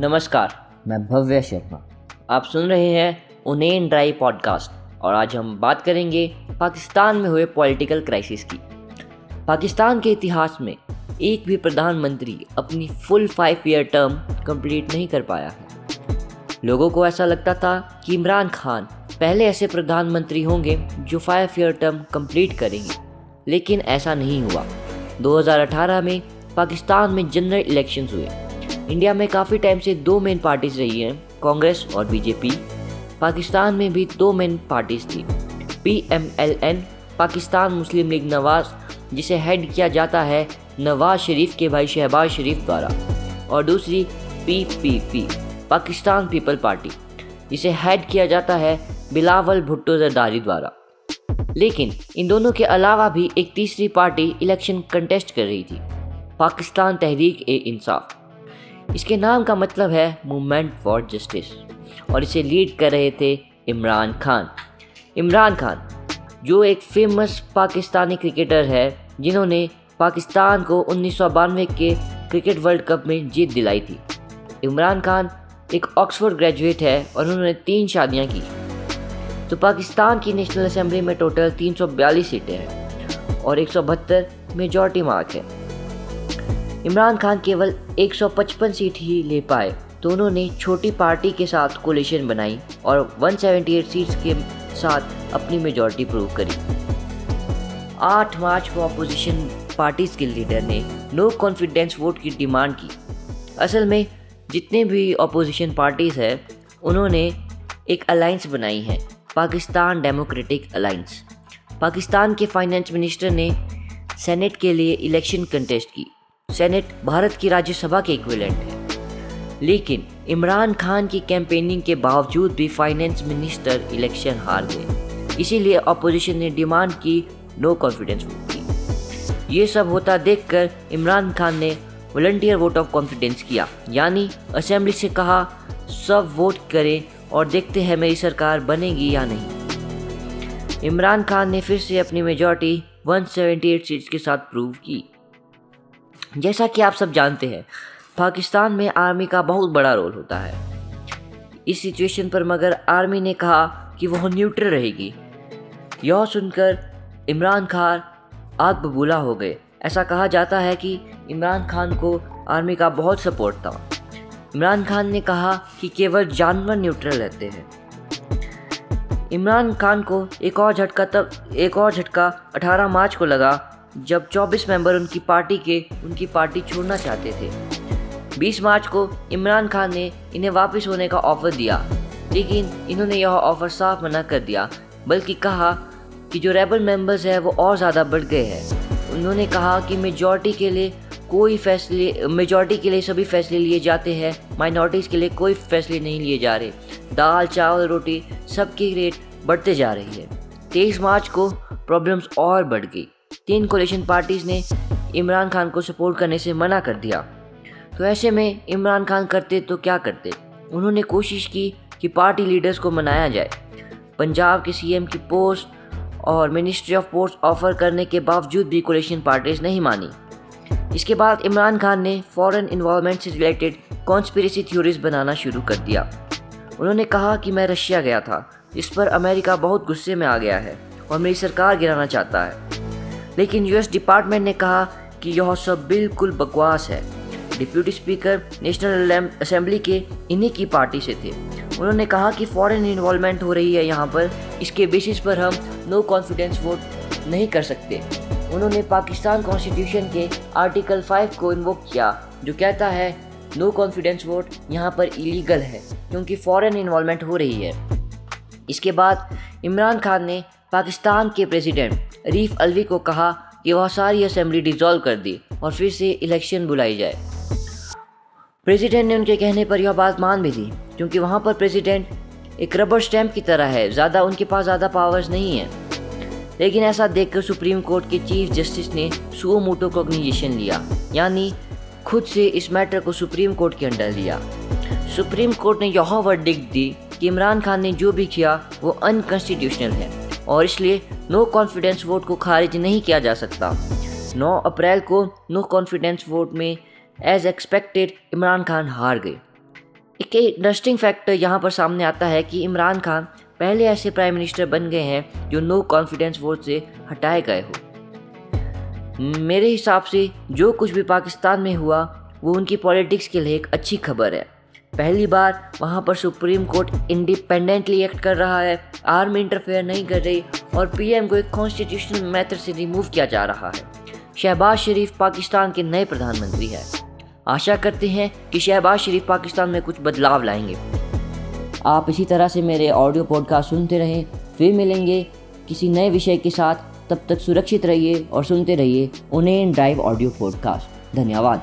नमस्कार। मैं भव्य शर्मा। आप सुन रहे हैं उनेन ड्राई पॉडकास्ट और आज हम बात करेंगे पाकिस्तान में हुए पॉलिटिकल क्राइसिस की। पाकिस्तान के इतिहास में एक भी प्रधानमंत्री अपनी full five year term complete नहीं कर पाया है। लोगों को ऐसा लगता था कि इमरान खान पहले ऐसे प्रधानमंत्री होंगे जो फाइव ईयर टर्म कंप्लीट करेंगे। लेकिन ऐसा नहीं हुआ। 2018 में पाकिस्तान में जनरल इलेक्शंस हुए। इंडिया में काफ़ी टाइम से दो मेन पार्टीज़ रही हैं, कांग्रेस और बीजेपी। पाकिस्तान में भी दो मेन पार्टीज़ थी। P M L N, Pakistan Muslim League Nawaz, जिसे हेड किया जाता है नवाज़ शरीफ के भाई शहबाज शरीफ द्वारा। और दूसरी P P P, Pakistan People Party, जिसे हेड किया जाता है बिलावल भुट्टो जरदारी द्वारा। लेकिन इन दोनों के अलावा भी एक तीसरी पार्टी इलेक्शन कंटेस्ट कर रही थी। पाकिस्तान तहरीक ए इंसाफ। इसके नाम का मतलब है मूवमेंट फॉर जस्टिस और इसे लीड कर रहे थे इमरान खान। इमरान खान, जो एक फ़ेमस पाकिस्तानी क्रिकेटर है, जिन्होंने पाकिस्तान को उन्नीस सौ बानवे के क्रिकेट वर्ल्ड कप में जीत दिलाई थी। इमरान खान एक ऑक्सफोर्ड ग्रेजुएट है और उन्होंने तीन शादियाँ की। तो पाकिस्तान की नेशनल असेंबली में टोटल 342 सीटें हैं और एक सौ मेजॉरिटी मार्क है। इमरान खान केवल 155 सीट ही ले पाए। दोनों ने छोटी पार्टी के साथ कोलिशन बनाई और 178 सीट्स के साथ अपनी मेजॉरिटी प्रूव करी। 8 मार्च को अपोजिशन पार्टीज़ के लीडर ने नो कॉन्फिडेंस वोट की डिमांड की। असल में, जितने भी अपोजिशन पार्टीज़ है, उन्होंने एक अलाइंस बनाई है, पाकिस्तान डेमोक्रेटिक अलाइंस पाकिस्तान के फाइनेंस मिनिस्टर ने सेनेट के लिए इलेक्शन कंटेस्ट की। सेनेट भारत की राज्यसभा के इक्विलेंट है। लेकिन इमरान खान की कैंपेनिंग के बावजूद भी फाइनेंस मिनिस्टर इलेक्शन हार गए। इसीलिए अपोजिशन ने डिमांड की नो कॉन्फिडेंस वोट की। ये सब होता देखकर इमरान खान ने वॉल्टियर वोट ऑफ़ कॉन्फिडेंस किया। यानी असेंबली से कहा, सब वोट करें और देखते हैं मेरी सरकार बनेगी या नहीं। इमरान खान ने फिर से अपनी मेजॉरिटी 178 सीट्स के साथ प्रूव की। जैसा कि आप सब जानते हैं, पाकिस्तान में आर्मी का बहुत बड़ा रोल होता है। इस सिचुएशन पर मगर आर्मी ने कहा कि वह न्यूट्रल रहेगी। यह सुनकर इमरान खान आग बबूला हो गए। ऐसा कहा जाता है कि इमरान खान को आर्मी का बहुत सपोर्ट था। इमरान खान ने कहा कि केवल जानवर न्यूट्रल रहते हैं। इमरान खान को एक और झटका तब, एक और झटका 18 मार्च को लगा जब 24 मेंबर उनकी पार्टी के, उनकी पार्टी छोड़ना चाहते थे। 20 मार्च को इमरान खान ने इन्हें वापस होने का ऑफ़र दिया। लेकिन इन्होंने यह ऑफ़र साफ़ मना कर दिया, बल्कि कहा कि जो रेबल मेंबर्स हैं वो और ज़्यादा बढ़ गए हैं। उन्होंने कहा कि मेजॉरिटी के लिए कोई फैसले मेजॉरिटी के लिए सभी फैसले लिए जाते हैं माइनॉरिटीज़ के लिए कोई फैसले नहीं लिए जा रहे। दाल, चावल, रोटी, सबकी रेट बढ़ते जा रही है। तेईस मार्च को प्रॉब्लम्स और बढ़ गई। तीन कोलेशन पार्टीज़ ने इमरान खान को सपोर्ट करने से मना कर दिया। तो ऐसे में इमरान खान करते तो क्या करते? उन्होंने कोशिश की कि पार्टी लीडर्स को मनाया जाए। पंजाब के सीएम की पोस्ट और मिनिस्ट्री ऑफ़ पोस्ट ऑफ़र करने के बावजूद भी कोलेशन पार्टीज़ नहीं मानी। इसके बाद इमरान खान ने फॉरेन इन्वॉल्वमेंट से रिलेटेड कॉन्स्पिरेसी थ्योरीज बनाना शुरू कर दिया। उन्होंने कहा कि मैं रशिया गया था, इस पर अमेरिका बहुत गुस्से में आ गया है और मेरी सरकार गिराना चाहता है। लेकिन यूएस डिपार्टमेंट ने कहा कि यह सब बिल्कुल बकवास है। डिप्यूटी स्पीकर नेशनल असेंबली के इन्हीं की पार्टी से थे। उन्होंने कहा कि फॉरेन इन्वॉल्वमेंट हो रही है यहाँ पर। इसके बेसिस पर हम नो कॉन्फिडेंस वोट नहीं कर सकते। उन्होंने पाकिस्तान कॉन्स्टिट्यूशन के आर्टिकल 5 को इन्वोक किया, जो कहता है नो कॉन्फिडेंस वोट यहाँ पर इलीगल है, क्योंकि फॉरेन इन्वॉल्वमेंट हो रही है। इसके बाद इमरान खान ने पाकिस्तान के प्रेसिडेंट रीफ अलवी को कहा कि वह सारी असेंबली डिसॉल्व कर दी और फिर से इलेक्शन बुलाई जाए। प्रेसिडेंट ने उनके कहने पर यह बात मान भी ली, क्योंकि वहाँ पर प्रेसिडेंट एक रबर स्टैम्प की तरह है, ज़्यादा उनके पास ज़्यादा पावर्स नहीं है। लेकिन ऐसा देखकर सुप्रीम कोर्ट के चीफ जस्टिस ने सो मोटो कोग्निजेशन लिया, यानी खुद से इस मैटर को सुप्रीम कोर्ट के अंडर लिया। सुप्रीम कोर्ट ने यह वर्डिक दी कि इमरान खान ने जो भी किया, वो अनकॉन्स्टिट्यूशनल है। और इसलिए नो कॉन्फिडेंस वोट को खारिज नहीं किया जा सकता। 9 अप्रैल को नो कॉन्फिडेंस वोट में एज एक्सपेक्टेड इमरान खान हार गए। एक इंटरेस्टिंग फैक्ट यहाँ पर सामने आता है कि इमरान खान पहले ऐसे प्राइम मिनिस्टर बन गए हैं जो नो कॉन्फिडेंस वोट से हटाए गए हो। मेरे हिसाब से जो कुछ भी पाकिस्तान में हुआ, वो उनकी पॉलिटिक्स के लिए एक अच्छी खबर है। पहली बार वहाँ पर सुप्रीम कोर्ट इंडिपेंडेंटली एक्ट कर रहा है। आर्मी इंटरफेयर नहीं कर रही और पीएम को एक कॉन्स्टिट्यूशनल मेथड से रिमूव किया जा रहा है। शहबाज शरीफ पाकिस्तान के नए प्रधानमंत्री हैं। आशा करते हैं कि शहबाज शरीफ पाकिस्तान में कुछ बदलाव लाएँगे। आप इसी तरह से मेरे ऑडियो पॉडकास्ट सुनते रहें। फिर मिलेंगे किसी नए विषय के साथ। तब तक सुरक्षित रहिए और सुनते रहिए उन्हें ड्राइव ऑडियो पॉडकास्ट धन्यवाद।